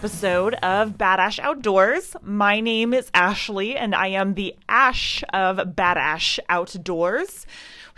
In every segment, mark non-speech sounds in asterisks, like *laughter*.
episode of Badash Outdoors. My name is Ashley, and I am the Ash of Badash Outdoors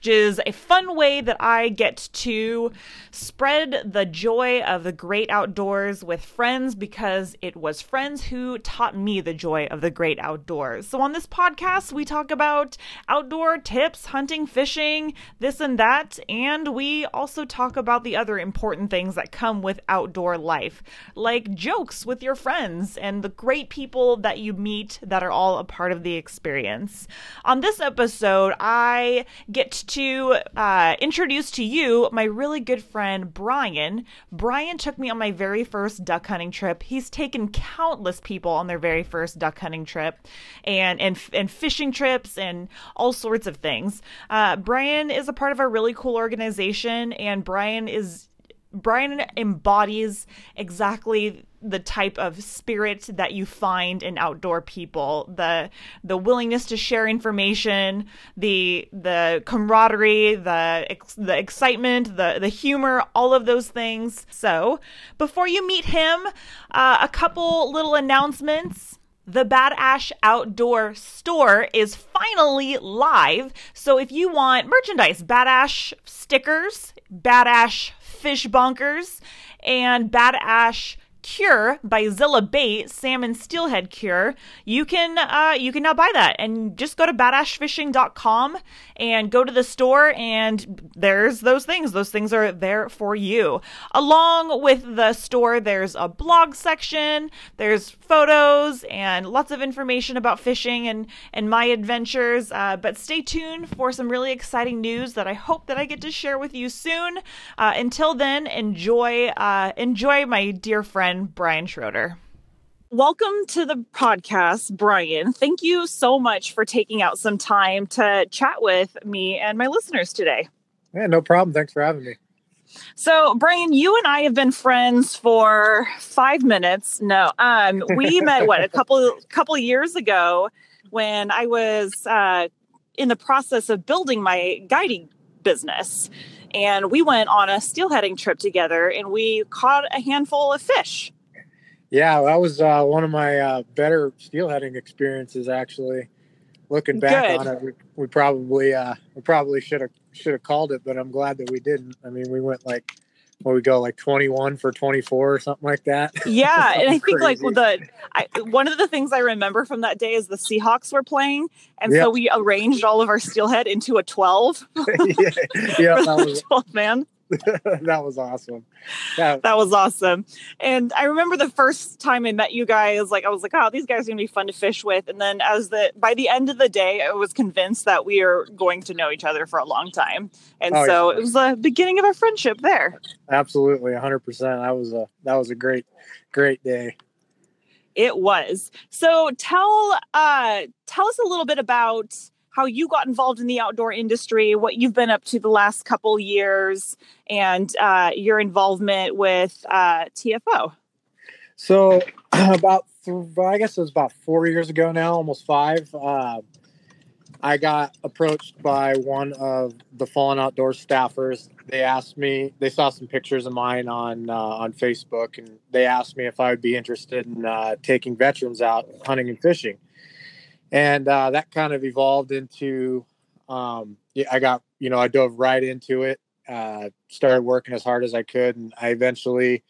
which is a fun way that I get to spread the joy of the great outdoors with friends because it was friends who taught me the joy of the great outdoors. So, on this podcast, we talk about outdoor tips, hunting, fishing, this and that, and we also talk about the other important things that come with outdoor life, like jokes with your friends and the great people that you meet that are all a part of the experience. On this episode, I get to uh, introduce to you my really good friend Brian. Brian took me on my very first duck hunting trip. He's taken countless people on their very first duck hunting trip, and and and fishing trips and all sorts of things. Uh, Brian is a part of a really cool organization, and Brian is Brian embodies exactly the type of spirit that you find in outdoor people the the willingness to share information the the camaraderie the the excitement the the humor all of those things so before you meet him uh, a couple little announcements the Bad Ash Outdoor store is finally live. So if you want merchandise, Bad Ash stickers, Bad Ash fish bonkers, and Bad Ash Cure by Zilla Bait, salmon steelhead cure. You can uh, you can now buy that and just go to badashfishing.com and go to the store and there's those things. Those things are there for you. Along with the store, there's a blog section, there's photos and lots of information about fishing and and my adventures. Uh, but stay tuned for some really exciting news that I hope that I get to share with you soon. Uh, until then, enjoy uh, enjoy my dear friend friend, Brian Schroeder. Welcome to the podcast, Brian. Thank you so much for taking out some time to chat with me and my listeners today. Yeah, no problem. Thanks for having me. So, Brian, you and I have been friends for five minutes. No, um, we *laughs* met what a couple couple years ago when I was uh, in the process of building my guiding business, and we went on a steelheading trip together and we caught a handful of fish. Yeah, that was uh, one of my uh, better steelheading experiences. Actually, looking back Good. on it, we, we probably uh, we probably should have should have called it, but I'm glad that we didn't. I mean, we went like what we go like 21 for 24 or something like that. *laughs* Yeah, and I think like the I, one of the things I remember from that day is the Seahawks were playing, and yep. so we arranged all of our steelhead into a 12. *laughs* yeah, yeah that *laughs* was 12 man. *laughs* that was awesome. Yeah. That was awesome. And I remember the first time I met you guys, like I was like, oh, these guys are gonna be fun to fish with. And then as the by the end of the day, I was convinced that we are going to know each other for a long time. And oh, so yeah. it was the beginning of our friendship there. Absolutely, hundred percent. That was a that was a great, great day. It was. So tell uh tell us a little bit about how you got involved in the outdoor industry, what you've been up to the last couple years, and uh, your involvement with uh, TFO. So, *clears throat* about I guess it was about four years ago now, almost five. Uh, I got approached by one of the Fallen Outdoors staffers. They asked me. They saw some pictures of mine on uh, on Facebook, and they asked me if I would be interested in uh, taking veterans out hunting and fishing and uh, that kind of evolved into um, yeah, I got you know I dove right into it, uh, started working as hard as I could, and I eventually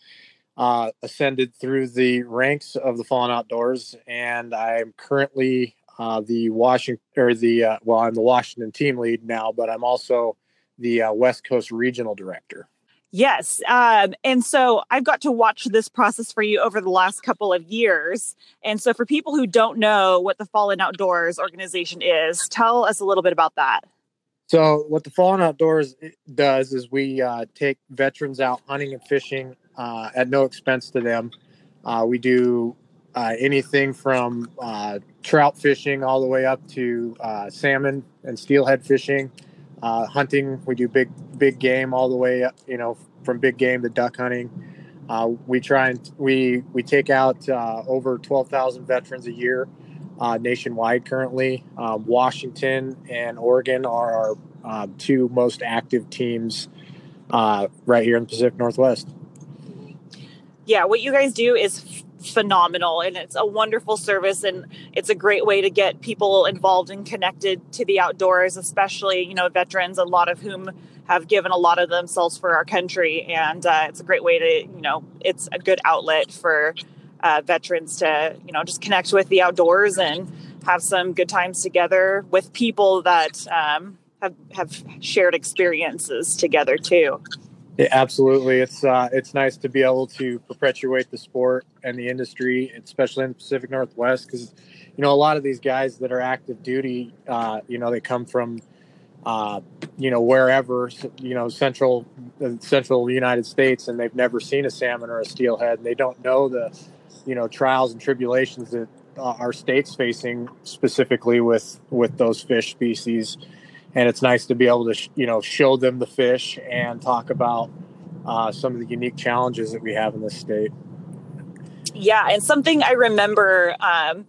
uh, ascended through the ranks of the Fallen Outdoors, and I'm currently uh, the Washington or the uh, well, I'm the Washington team lead now, but I'm also the uh, West Coast regional director. Yes. Um, and so I've got to watch this process for you over the last couple of years. And so, for people who don't know what the Fallen Outdoors organization is, tell us a little bit about that. So, what the Fallen Outdoors does is we uh, take veterans out hunting and fishing uh, at no expense to them. Uh, we do uh, anything from uh, trout fishing all the way up to uh, salmon and steelhead fishing. Uh, hunting, we do big big game all the way up, you know, from big game to duck hunting. Uh, we try and we we take out uh, over twelve thousand veterans a year uh, nationwide currently. Um, Washington and Oregon are our um, two most active teams uh, right here in the Pacific Northwest. Yeah, what you guys do is phenomenal and it's a wonderful service and it's a great way to get people involved and connected to the outdoors especially you know veterans a lot of whom have given a lot of themselves for our country and uh, it's a great way to you know it's a good outlet for uh, veterans to you know just connect with the outdoors and have some good times together with people that um, have have shared experiences together too yeah, absolutely. It's uh, it's nice to be able to perpetuate the sport and the industry, especially in the Pacific Northwest, because you know a lot of these guys that are active duty, uh, you know, they come from uh, you know wherever, you know, central central United States, and they've never seen a salmon or a steelhead, and they don't know the you know trials and tribulations that uh, our state's facing specifically with with those fish species and it's nice to be able to sh- you know show them the fish and talk about uh, some of the unique challenges that we have in this state. Yeah, and something I remember. Um,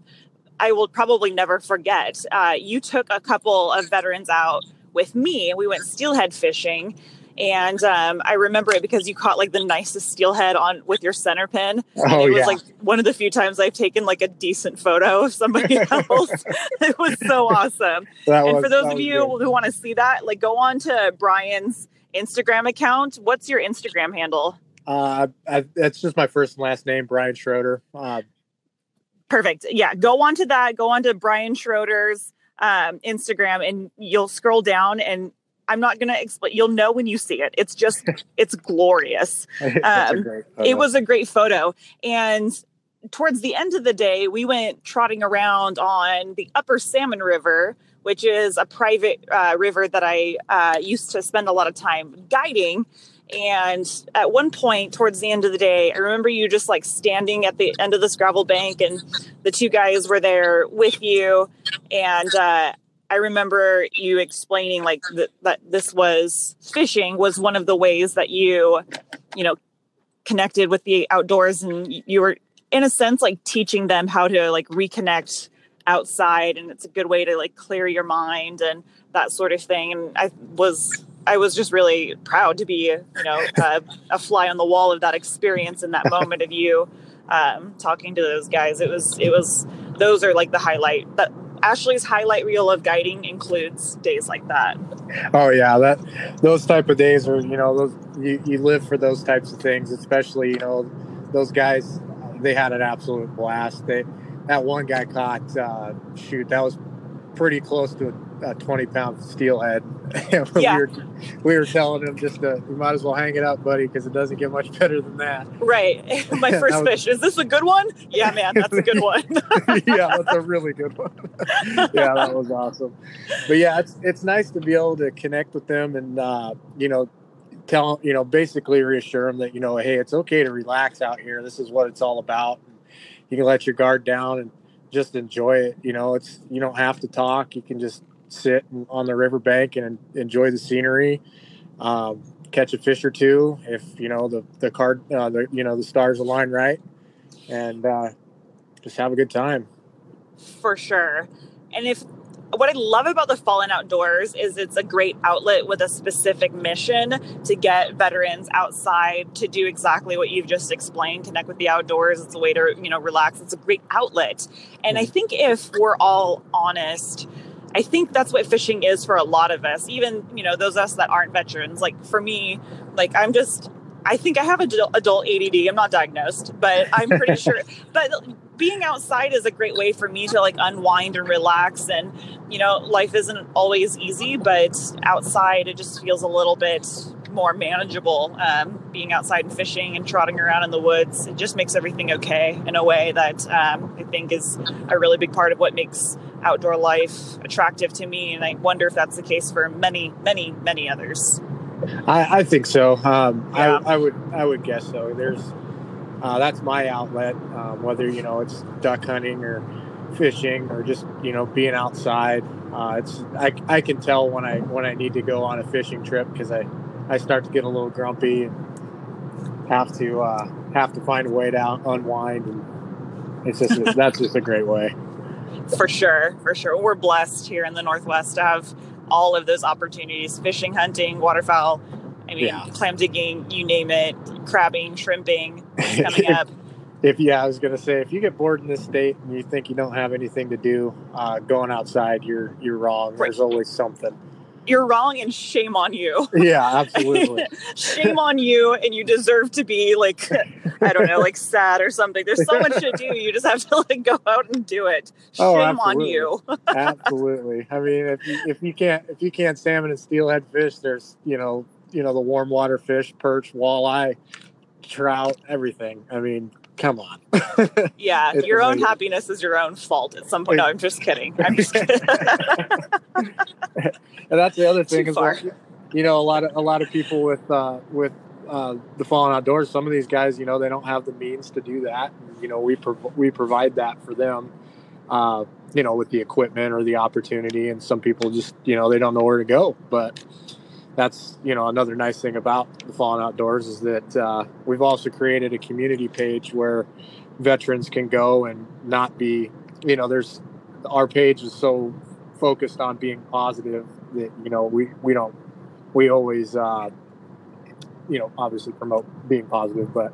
I will probably never forget. Uh, you took a couple of veterans out with me, and we went steelhead fishing and um, I remember it because you caught like the nicest steelhead on with your center pin. Oh, it was yeah. like one of the few times I've taken like a decent photo of somebody *laughs* else. it was so awesome. That and was- for those of you good. who want to see that, like go on to Brian's Instagram account. What's your Instagram handle? Uh, I, that's just my first and last name, Brian Schroeder. Uh, Perfect. Yeah, go on to that. Go on to Brian Schroeder's um, Instagram, and you'll scroll down. And I'm not gonna explain. You'll know when you see it. It's just, *laughs* it's glorious. *laughs* Um, it was a great photo and towards the end of the day we went trotting around on the upper salmon river which is a private uh, river that i uh, used to spend a lot of time guiding and at one point towards the end of the day i remember you just like standing at the end of this gravel bank and the two guys were there with you and uh, i remember you explaining like that, that this was fishing was one of the ways that you you know connected with the outdoors and you were in a sense like teaching them how to like reconnect outside and it's a good way to like clear your mind and that sort of thing. And i was i was just really proud to be you know a, a fly on the wall of that experience in that moment of you um, talking to those guys. It was it was those are like the highlight that ashley's highlight reel of guiding includes days like that Oh yeah, that those type of days are you know those you, you live for those types of things, especially you know those guys. They had an absolute blast. They that one guy caught uh, shoot that was pretty close to a, a twenty pound steelhead. *laughs* Yeah. we, were, we were telling him just to you might as well hang it up, buddy, because it doesn't get much better than that. right *laughs* my *laughs* first was- fish is this a good one yeah man that's a good one yeah, that's a really good one. yeah, that was awesome. But yeah, it's it's nice to be able to connect with them and uh, you know tell you know basically reassure them that you know hey it's okay to relax out here. This is what it's all about. You can let your guard down and just enjoy it. You know, it's you don't have to talk. You can just sit on the riverbank and enjoy the scenery. Um, catch a fish or two if you know the the card uh, the you know the stars align right and uh, just have a good time. for sure. And if what I love about the Fallen Outdoors is it's a great outlet with a specific mission to get veterans outside to do exactly what you've just explained, connect with the outdoors. It's a way to, you know, relax. It's a great outlet. And I think if we're all honest, I think that's what fishing is for a lot of us, even, you know, those of us that aren't veterans. Like for me, like I'm just I think I have adult, adult ADD. I'm not diagnosed, but I'm pretty sure. *laughs* But being outside is a great way for me to like unwind and relax. And you know, life isn't always easy, but outside it just feels a little bit more manageable. Um, being outside and fishing and trotting around in the woods, it just makes everything okay in a way that um, I think is a really big part of what makes outdoor life attractive to me. And I wonder if that's the case for many, many, many others. I, I think so. Um, Yeah. I, I would I would guess so. There's uh, that's my outlet. Um, whether you know it's duck hunting or fishing or just you know being outside. Uh, it's I, I can tell when I when I need to go on a fishing trip because I I start to get a little grumpy and have to uh, have to find a way to unwind and it's just that's just a great way. For sure, for sure. We're blessed here in the Northwest to have all of those opportunities fishing, hunting, waterfowl. I mean, Yeah. clam digging, you name it, crabbing, shrimping *laughs* coming up. if yeah, I was gonna say if you get bored in this state and you think you don't have anything to do, uh, going outside, you're you're wrong. Right. There's always something. You're wrong and shame on you. Yeah, *laughs* absolutely. shame on you and you deserve to be like I don't know, like sad or something. There's so much to do. You just have to like go out and do it. Oh, shame Oh, on you. absolutely. I mean, if you, if you can't if you can't salmon and steelhead fish, there's you know you know the warm water fish, perch, walleye, trout, everything. I mean, come on. *laughs* Yeah, It's your own amazing. happiness is your own fault at some point. No, I'm just kidding. I'm just *laughs* kidding. and that's the other *laughs* thing Too is far. like, you know a lot of a lot of people with uh, with uh, the fallen outdoors. Some of these guys, you know, they don't have the means to do that. And, you know, we prov- we provide that for them. Uh, you know, with the equipment or the opportunity, and some people just you know they don't know where to go. But that's you know another nice thing about the fallen outdoors is that uh, we've also created a community page where veterans can go and not be you know there's our page is so focused on being positive that you know we we don't we always uh, you know obviously promote being positive but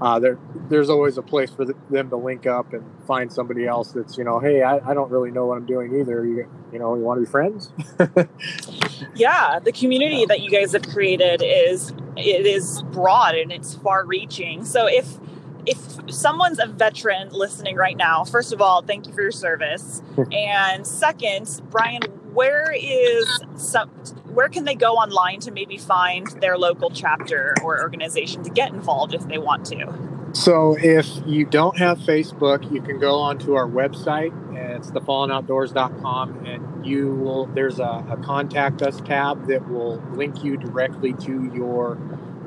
uh, there there's always a place for the, them to link up and find somebody else that's you know hey I, I don't really know what I'm doing either you you know you want to be friends *laughs* yeah, the community that you guys have created is it is broad and it's far reaching. So if if someone's a veteran listening right now, first of all, thank you for your service. *laughs* and second, Brian, where is some where can they go online to maybe find their local chapter or organization to get involved if they want to? So if you don't have Facebook, you can go onto our website. It's thefallenoutdoors.com and you will there's a, a contact us tab that will link you directly to your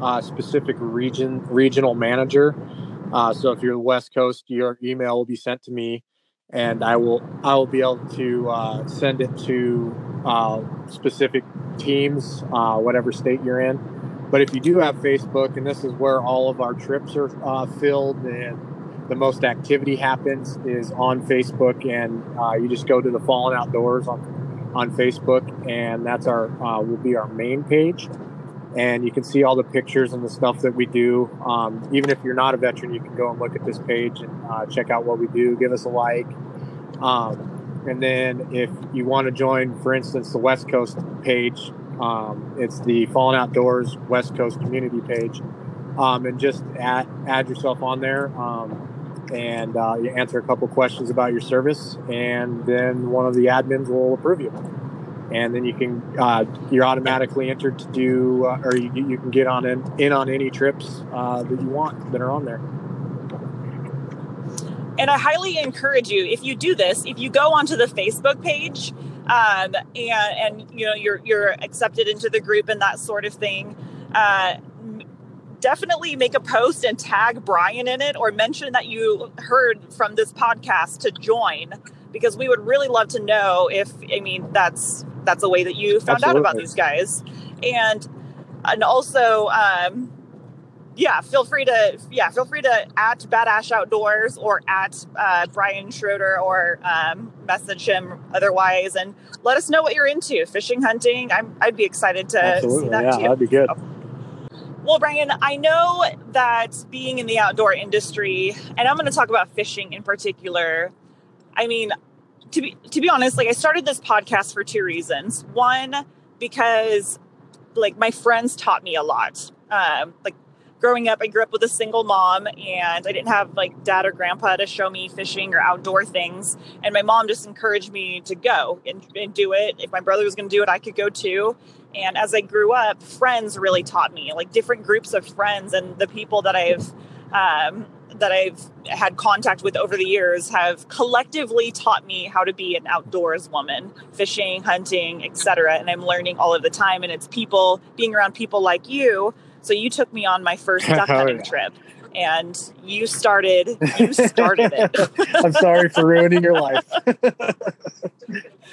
uh, specific region regional manager. Uh, so if you're the West Coast, your email will be sent to me and I will I will be able to uh, send it to uh, specific teams, uh, whatever state you're in. But if you do have Facebook, and this is where all of our trips are uh, filled and the most activity happens, is on Facebook, and uh, you just go to the Fallen Outdoors on on Facebook, and that's our uh, will be our main page, and you can see all the pictures and the stuff that we do. Um, even if you're not a veteran, you can go and look at this page and uh, check out what we do. Give us a like. Um, and then if you want to join, for instance, the West Coast page, um, it's the Fallen Outdoors West Coast community page. Um, and just add, add yourself on there um, and uh, you answer a couple questions about your service, and then one of the admins will approve you. And then you can uh, you're automatically entered to do, uh, or you, you can get on in, in on any trips uh, that you want that are on there. And I highly encourage you, if you do this, if you go onto the Facebook page, um, and and you know you're you're accepted into the group and that sort of thing, uh, definitely make a post and tag Brian in it, or mention that you heard from this podcast to join, because we would really love to know if I mean that's that's a way that you found out about these guys, and and also. Um, yeah, feel free to yeah, feel free to at Badash Outdoors or at uh, Brian Schroeder or um, message him otherwise, and let us know what you're into. Fishing, hunting. I'm, I'd be excited to see that yeah, too. that'd be good. Well, Brian, I know that being in the outdoor industry, and I'm going to talk about fishing in particular. I mean, to be to be honest, like I started this podcast for two reasons. One, because like my friends taught me a lot. Um, like growing up, I grew up with a single mom, and I didn't have like dad or grandpa to show me fishing or outdoor things. And my mom just encouraged me to go and, and do it. If my brother was going to do it, I could go too. And as I grew up, friends really taught me, like different groups of friends, and the people that I've um, that I've had contact with over the years have collectively taught me how to be an outdoors woman, fishing, hunting, etc. And I'm learning all of the time. And it's people being around people like you. So you took me on my first duck *laughs* Oh, hunting trip, and you started you started it. *laughs* I'm sorry for ruining your life.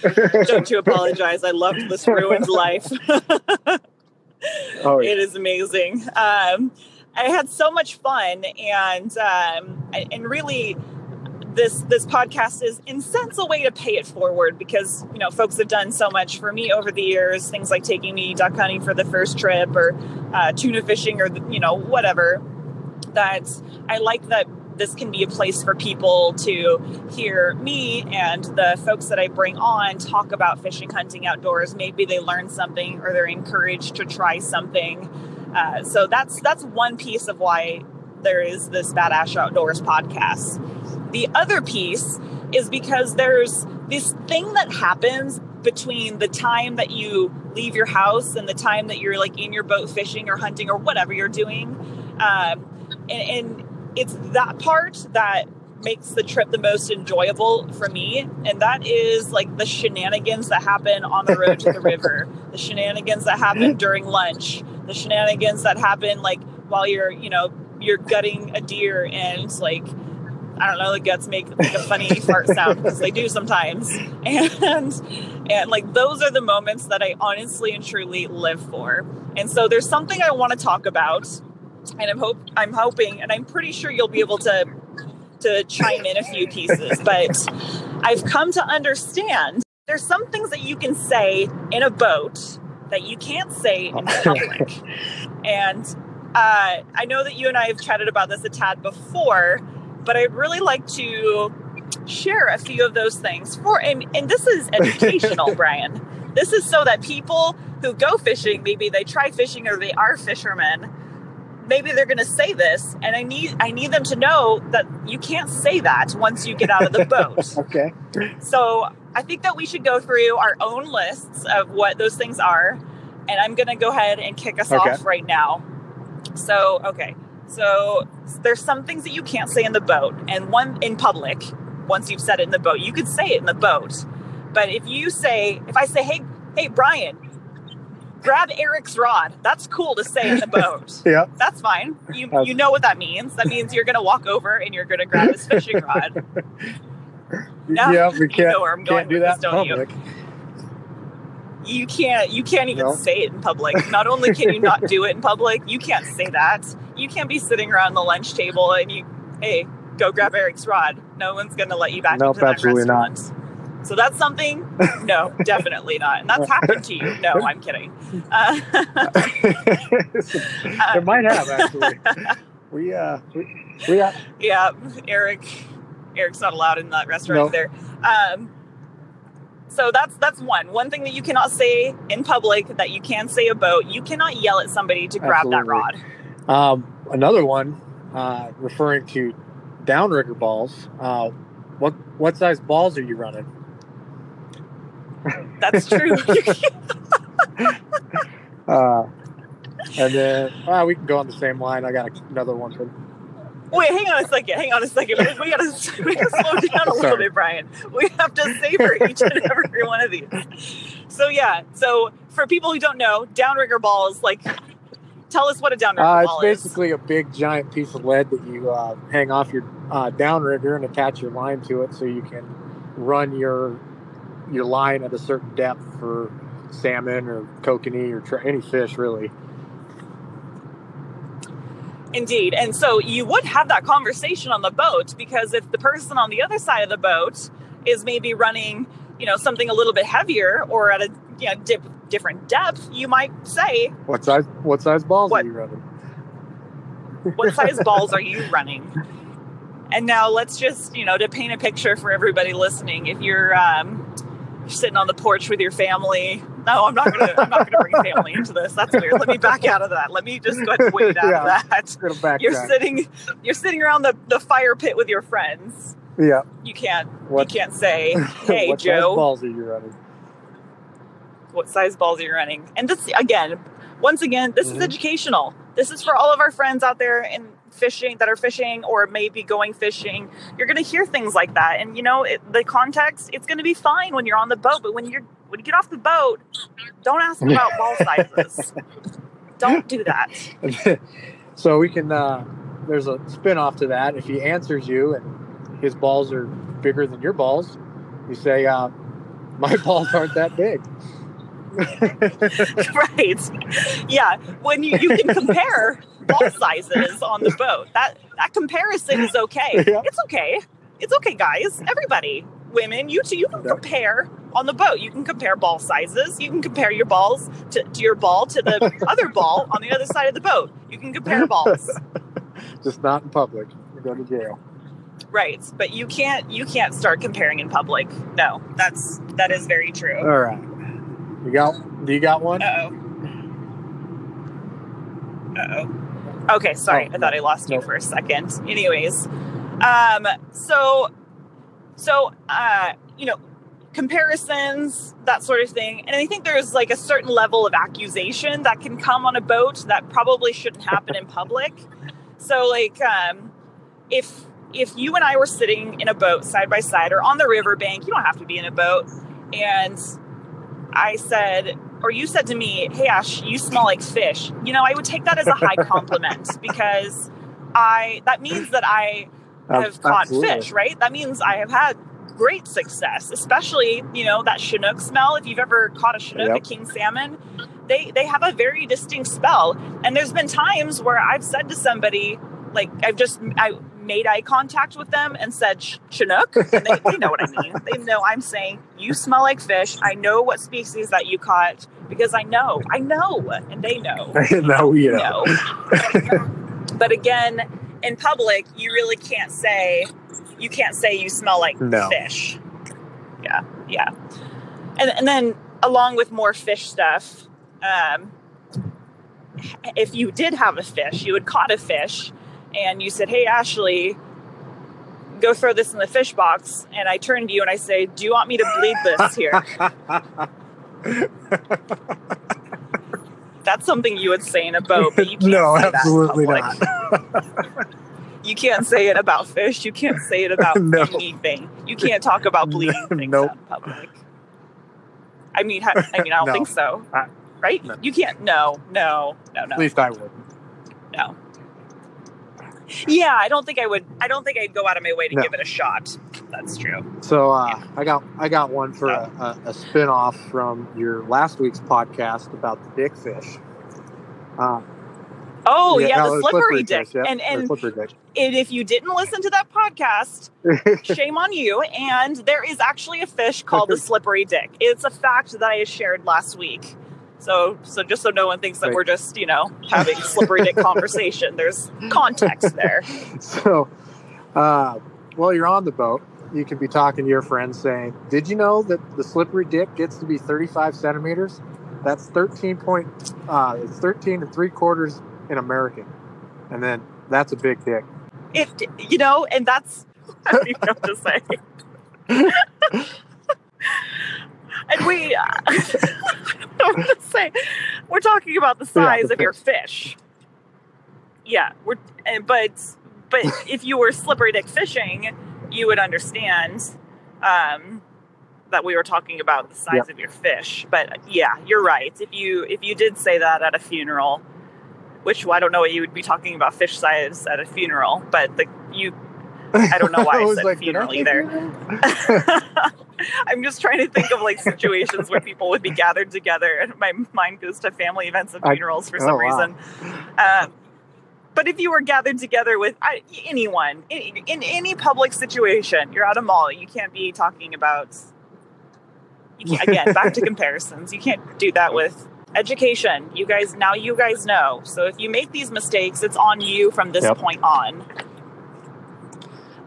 *laughs* Don't you apologize? I loved this ruined life. oh, yeah. it is amazing. Um, I had so much fun, and um, and really, this this podcast is in sense a way to pay it forward because you know folks have done so much for me over the years. Things like taking me duck hunting for the first trip, or uh, tuna fishing, or you know whatever. That I like that this can be a place for people to hear me and the folks that I bring on talk about fishing, hunting outdoors. Maybe they learn something or they're encouraged to try something. Uh, so that's that's one piece of why there is this Badash Outdoors podcast. The other piece is because there's this thing that happens between the time that you leave your house and the time that you're like in your boat fishing or hunting or whatever you're doing. Um, and, and it's that part that makes the trip the most enjoyable for me and that is like the shenanigans that happen on the road to the *laughs* river the shenanigans that happen during lunch the shenanigans that happen like while you're you know you're gutting a deer and like I don't know, the guts make like a funny *laughs* fart sound because they do sometimes. *laughs* And and like those are the moments that I honestly and truly live for. And so there's something I want to talk about. And I'm hope I'm hoping and I'm pretty sure you'll be able to to chime in a few pieces. But I've come to understand there's some things that you can say in a boat that you can't say *laughs* in public. and uh, I know that you and I have chatted about this a tad before, but I'd really like to share a few of those things for and, and this is *laughs* educational, Brian. This is so that people who go fishing, maybe they try fishing or they are fishermen, maybe they're going to say this and I need I need them to know that you can't say that once you get out of the boat. *laughs* okay. So, I think that we should go through our own lists of what those things are and I'm going to go ahead and kick us Okay. off right now. So, okay. So, there's some things that you can't say in the boat, and one in public, once you've said it in the boat, you could say it in the boat. But if you say, if I say, hey, hey, Brian, grab Eric's rod, that's cool to say in the boat. *laughs* Yeah. That's fine. You, you know what that means. That means you're going to walk over and you're going to grab his fishing rod. *laughs* Now, yeah, we *laughs* can't, know where I'm going can't do that this, in don't you? you can't you can't even No. say it in public. *laughs* Not only can you not do it in public you can't say that. You can't be sitting around the lunch table and you hey go grab eric's rod. No one's gonna let you back Nope, into that absolutely not. restaurant. So that's something? No *laughs* definitely not. And that's happened to you. No i'm kidding. Uh, it might have actually. We uh, we, we uh, yeah eric eric's not allowed in that restaurant No. either um, so that's that's one one thing that you cannot say in public that you can say about you cannot yell at somebody to grab that rod um, another one, uh, referring to downrigger balls. Uh, what what size balls are you running? That's true. *laughs* Uh, and then uh, we can go on the same line. I got another one for Wait, hang on a second. Hang on a second. We gotta we gotta slow down a little *laughs* bit, Brian. We have to savor each and every one of these. So yeah. So for people who don't know, downrigger balls, like, tell us what a downrigger Uh, ball is. It's basically a big giant piece of lead that you uh, hang off your uh, downrigger and attach your line to it, so you can run your your line at a certain depth for salmon or kokanee or tra- any fish really. Indeed. And so you would have that conversation on the boat because if the person on the other side of the boat is maybe running, you know, something a little bit heavier or at a you know, dip, different depth, you might say, What size? What size balls What? are you running? what size *laughs* balls are you running? And now let's just, you know, to paint a picture for everybody listening, if you're um, you're sitting on the porch with your family. No, I'm not gonna I'm not gonna bring family into this. That's weird. Let me back out of that. Let me just go ahead and wade out *laughs* Yeah. of that. Gonna. You're sitting you're sitting around the, the fire pit with your friends. yeah. You can't What? you can't say, *laughs* Hey what size balls are you running? what size balls are you running? And this again, once again, this is Mhm. educational. This is for all of our friends out there in fishing that are fishing or maybe going fishing. You're going to hear things like that, and you know it, the context. It's going to be fine when you're on the boat, but when you're when you get off the boat, don't ask about ball sizes. *laughs* don't do that. *laughs* so we can. Uh, there's a spin off to that. If he answers you and his balls are bigger than your balls, you say, uh, "My *laughs* balls aren't that big." right. Yeah. When you, you can compare ball sizes on the boat, that that comparison is okay. *laughs* Yeah. It's okay. It's okay, guys. Everybody, women, you too, you can Yeah. compare on the boat. You can compare ball sizes. You can compare your balls to, to your ball to the *laughs* other ball on the other side of the boat. You can compare balls. *laughs* Just not in public. You go to jail. right. But you can't you can't start comparing in public. No, that's that is very true. All right. You got? Do you got one? Uh oh. Uh oh. Okay, sorry. Oh, I thought I lost you for a second. Anyways, um, so, so, uh, you know, comparisons, that sort of thing, and I think there's like a certain level of accusation that can come on a boat that probably shouldn't happen in public. So, like, um, if if you and I were sitting in a boat side by side or on the riverbank, you don't have to be in a boat, and I said, or you said to me, Hey Ash, you smell like fish. You know, I would take that as a high *laughs* compliment because I, that means that I have caught fish, right? That means I have had great success, especially, you know, that Chinook smell. If you've ever caught a Chinook, a king salmon, they, they have a very distinct smell. And there's been times where I've said to somebody, like, I've just, I made eye contact with them and said "Ch- Chinook, and they, they know what I mean. They know I'm saying, you smell like fish. I know what species that you caught because I know, I know, and they know *laughs* no, you know. no. but again, in public, you really can't say you can't say you smell like No. fish. Yeah, yeah. And and then along with more fish stuff, um, if you did have a fish, you had caught a fish, and you said, "Hey, Ashley." Go throw this in the fish box, and I turn to you and I say, "Do you want me to bleed this here?" *laughs* That's something you would say in a boat, but you can't no, say that in absolutely not. *laughs* You can't say it about fish. You can't say it about *laughs* No. anything. You can't talk about bleeding things Nope. in public. I mean, I mean, I don't No. think so. I- right? no. You can't. No, no, no, no, At least I would. no. Yeah, I don't think I would. I don't think I'd go out of my way to No. give it a shot. That's true. So uh, I got I got one for a, a, a spin off from your last week's podcast about the dick fish. Uh, Oh yeah, no, the slippery, dick. fish, yeah, and and slippery dick. and if you didn't listen to that podcast, *laughs* shame on you. And there is actually a fish called the *laughs* slippery dick. It's a fact that I shared last week. So, so just so no one thinks that Right. we're just, you know, having slippery dick *laughs* conversation. There's context there. so, uh, while you're on the boat, you can be talking to your friends saying, "Did you know that the slippery dick gets to be 35 centimeters? That's 13 point. Uh, it's 13 and three quarters in American, and then that's a big dick." It, you know, and that's *laughs* I don't even know what to say. *laughs* and we, uh, I don't know what to say. We're talking about the Yeah, size the of your fish. Yeah, we're, and, but but *laughs* if you were slippery dick fishing, you would understand um, that we were talking about the size Yep. of your fish. But yeah, you're right. If you if you did say that at a funeral, which I don't know what you would be talking about fish size at a funeral, but the you I don't know *laughs* why I was said like, funeral "Did I either. *laughs* I'm just trying to think of like situations where people would be gathered together, and my mind goes to family events and I- funerals for some oh, wow. reason. Um, but if you were gathered together with anyone in, in any public situation, you're at a mall, you can't be talking about. You can't, again, back to *laughs* comparisons. You can't do that with education. You guys now you guys know. So if you make these mistakes, it's on you from this Yep. point on.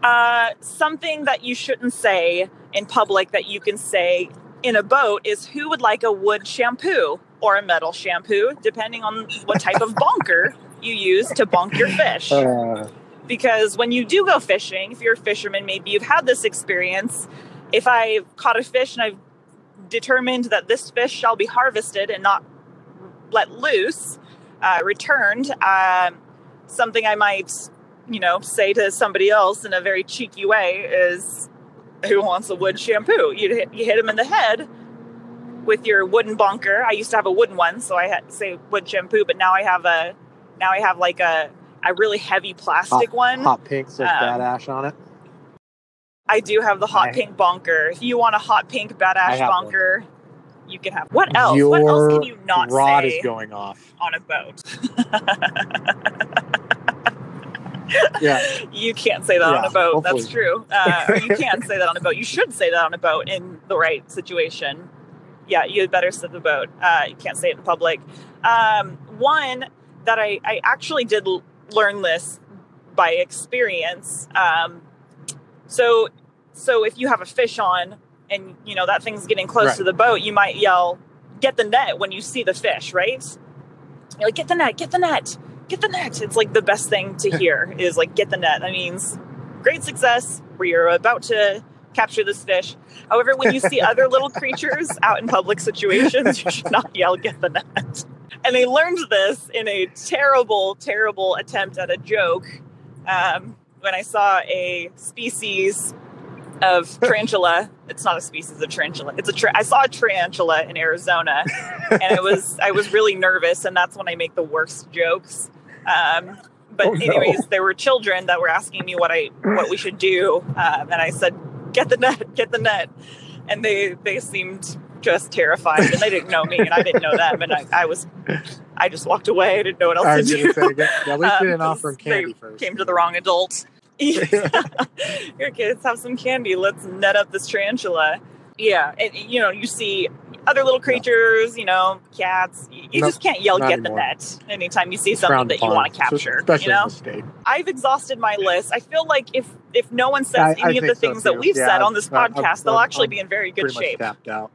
Uh, something that you shouldn't say in public that you can say in a boat is who would like a wood shampoo or a metal shampoo, depending on what type of bonker you use to bonk your fish. Uh, Because when you do go fishing, if you're a fisherman, maybe you've had this experience. If I've caught a fish and I've determined that this fish shall be harvested and not let loose, uh, returned, um, something I might, you know, say to somebody else in a very cheeky way is, "Who wants a wood shampoo?" You hit, you hit him in the head with your wooden bonker. I used to have a wooden one, so I had to say wood shampoo, but now I have a, now I have like a a really heavy plastic one. hot pink says Um, bad ash on it. I do have the hot I- pink bonker. If you want a hot pink badass I have one. bonker, you can have. What else? Your what else can you not rod is going off. on a boat? *laughs* Yeah, *laughs* you can't say that on a boat. That's true. Uh, or you *laughs* can't say that on a boat. You should say that on a boat in the right situation. Yeah, you had better sit the boat. Uh, you can't say it in public. Um, one that I, I actually did l- learn this by experience. Um, So so if you have a fish on and you know that thing's getting close Right. to the boat, you might yell, "Get the net!" when you see the fish, right? You're like, "Get the net! Get the net! Get the net!" It's like the best thing to *laughs* hear is like, "Get the net." That means great success. We are about to capture this fish. However, when you see other little *laughs* creatures out in public situations, you should not yell, "Get the net!" And they learned this in a terrible, terrible attempt at a joke. Um, when I saw a species of tarantula. It's not a species of tarantula. It's a tra- I saw a tarantula in Arizona, and it was I was really nervous, and that's when I make the worst jokes. Um, but Oh, no. anyways, there were children that were asking me what I what we should do, um, and I said, "Get the net, get the net," and they they seemed just terrified, and they didn't know me, and I didn't know them, and I, I was I just walked away. I didn't know what else I to do. say, get- at least you *laughs* didn't Um, offer candy first. Came to the wrong adult. *laughs* Your kids have some candy. Let's net up this tarantula. Yeah, and you know you see other little creatures. You know, cats. You, No, just can't yell "get anymore. the net" anytime you see something that you want to capture. especially You know, in the state. I've exhausted my list. I feel like if if no one says I- I any of the think so, things that we've Yeah, said on this I- I- podcast, they'll actually I'm be in very good shape. tapped out.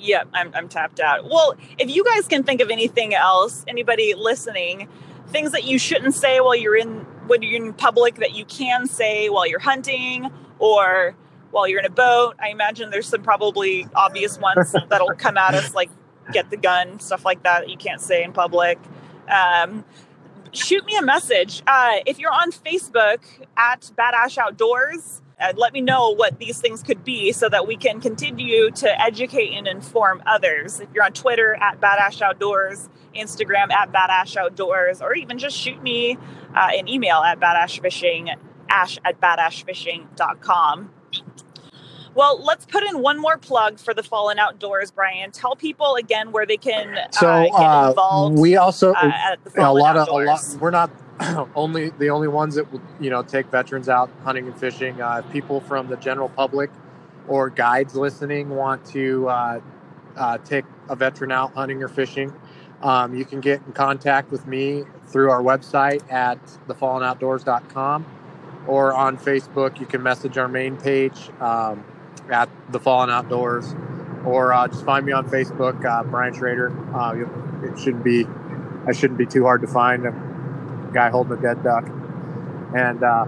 Yeah, I'm, I'm tapped out. Well, if you guys can think of anything else, anybody listening, things that you shouldn't say while you're in when you're in public that you can say while you're hunting or while you're in a boat. I imagine there's some probably obvious ones *laughs* that'll come at us, like get the gun, stuff like that, you can't say in public. Um, shoot me a message uh, if you're on Facebook at Badash Outdoors. Uh, let me know what these things could be so that we can continue to educate and inform others. If you're on Twitter at Badash Outdoors, Instagram at Badash Outdoors, or even just shoot me uh, an email at badashfishing, ash at badashfishing.com. Well, let's put in one more plug for the Fallen Outdoors, Brian. Tell people again where they can So uh, get uh, involved we also uh, at the a lot of a lot. We're not *clears throat* only the only ones that will you know take veterans out hunting and fishing. Uh, people from the general public or guides listening want to uh, uh, take a veteran out hunting or fishing, um, you can get in contact with me through our website at thefallenoutdoors.com or on Facebook. You can message our main page um, at the Fallen Outdoors, or uh, just find me on Facebook, uh, Brian Schroeder. Uh, it shouldn't be I shouldn't be too hard to find. A guy holding a dead duck, and uh,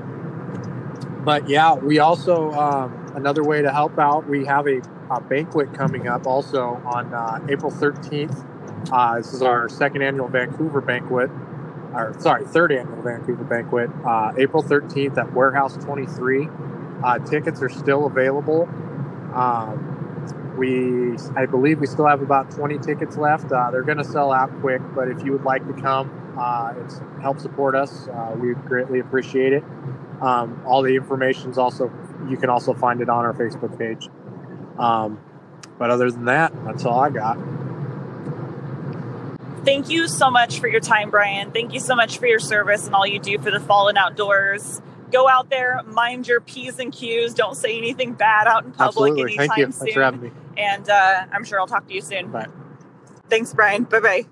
but yeah, we also um, another way to help out. We have a, a banquet coming up also on uh, April thirteenth. Uh, this is our second annual Vancouver banquet, or sorry, third annual Vancouver banquet. Uh, April thirteenth at Warehouse Twenty Three. Uh, tickets are still available. Um, we, I believe, we still have about 20 tickets left. Uh, they're going to sell out quick, but if you would like to come, uh, it's help support us. Uh, we greatly appreciate it. Um, all the information is also you can also find it on our Facebook page. Um, but other than that, that's all I got. Thank you so much for your time, Brian. Thank you so much for your service and all you do for the Fallen Outdoors. Go out there, mind your P's and Q's. Don't say anything bad out in public Absolutely, anytime thank you. soon. Thanks for having me. And uh, I'm sure I'll talk to you soon. Bye. Thanks, Brian. Bye bye.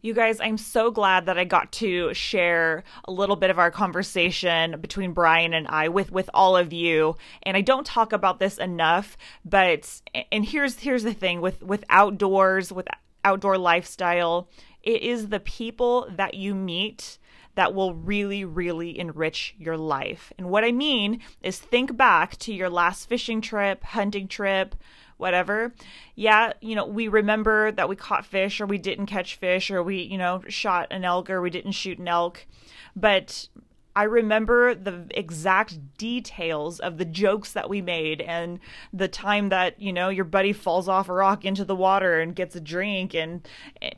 You guys, I'm so glad that I got to share a little bit of our conversation between Brian and I with with all of you. And I don't talk about this enough, but and here's here's the thing with with outdoors, with outdoor lifestyle, it is the people that you meet that will really, really enrich your life. And what I mean is think back to your last fishing trip, hunting trip, whatever. Yeah, you know, we remember that we caught fish or we didn't catch fish or we, you know, shot an elk or we didn't shoot an elk. But I remember the exact details of the jokes that we made and the time that, you know, your buddy falls off a rock into the water and gets a drink and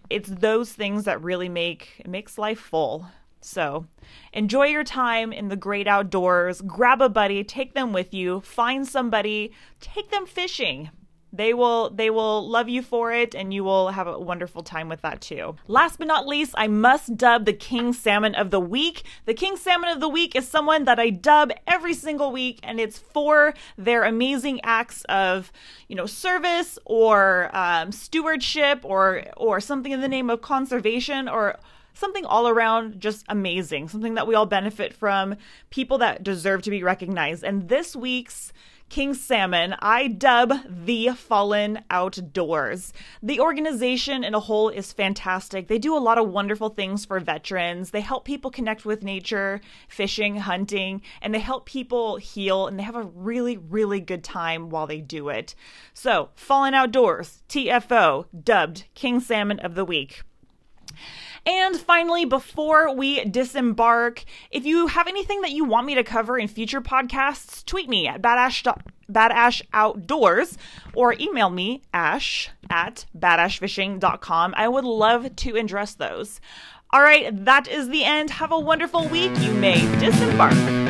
it's those things that really make it makes life full. So, enjoy your time in the great outdoors. Grab a buddy, take them with you, find somebody, take them fishing. They will they will love you for it and you will have a wonderful time with that too. Last but not least, I must dub the king salmon of the week. The king salmon of the week is someone that I dub every single week and it's for their amazing acts of, you know, service or um, stewardship or or something in the name of conservation or something all around just amazing, something that we all benefit from, people that deserve to be recognized. And this week's King Salmon, I dub the Fallen Outdoors. The organization in a whole is fantastic. They do a lot of wonderful things for veterans. They help people connect with nature, fishing, hunting, and they help people heal and they have a really, really good time while they do it. So, Fallen Outdoors, TFO, dubbed King Salmon of the Week. And finally, before we disembark, if you have anything that you want me to cover in future podcasts, tweet me at badash badash outdoors or email me ash at badashfishing.com. I would love to address those. All right, that is the end. Have a wonderful week. You may disembark.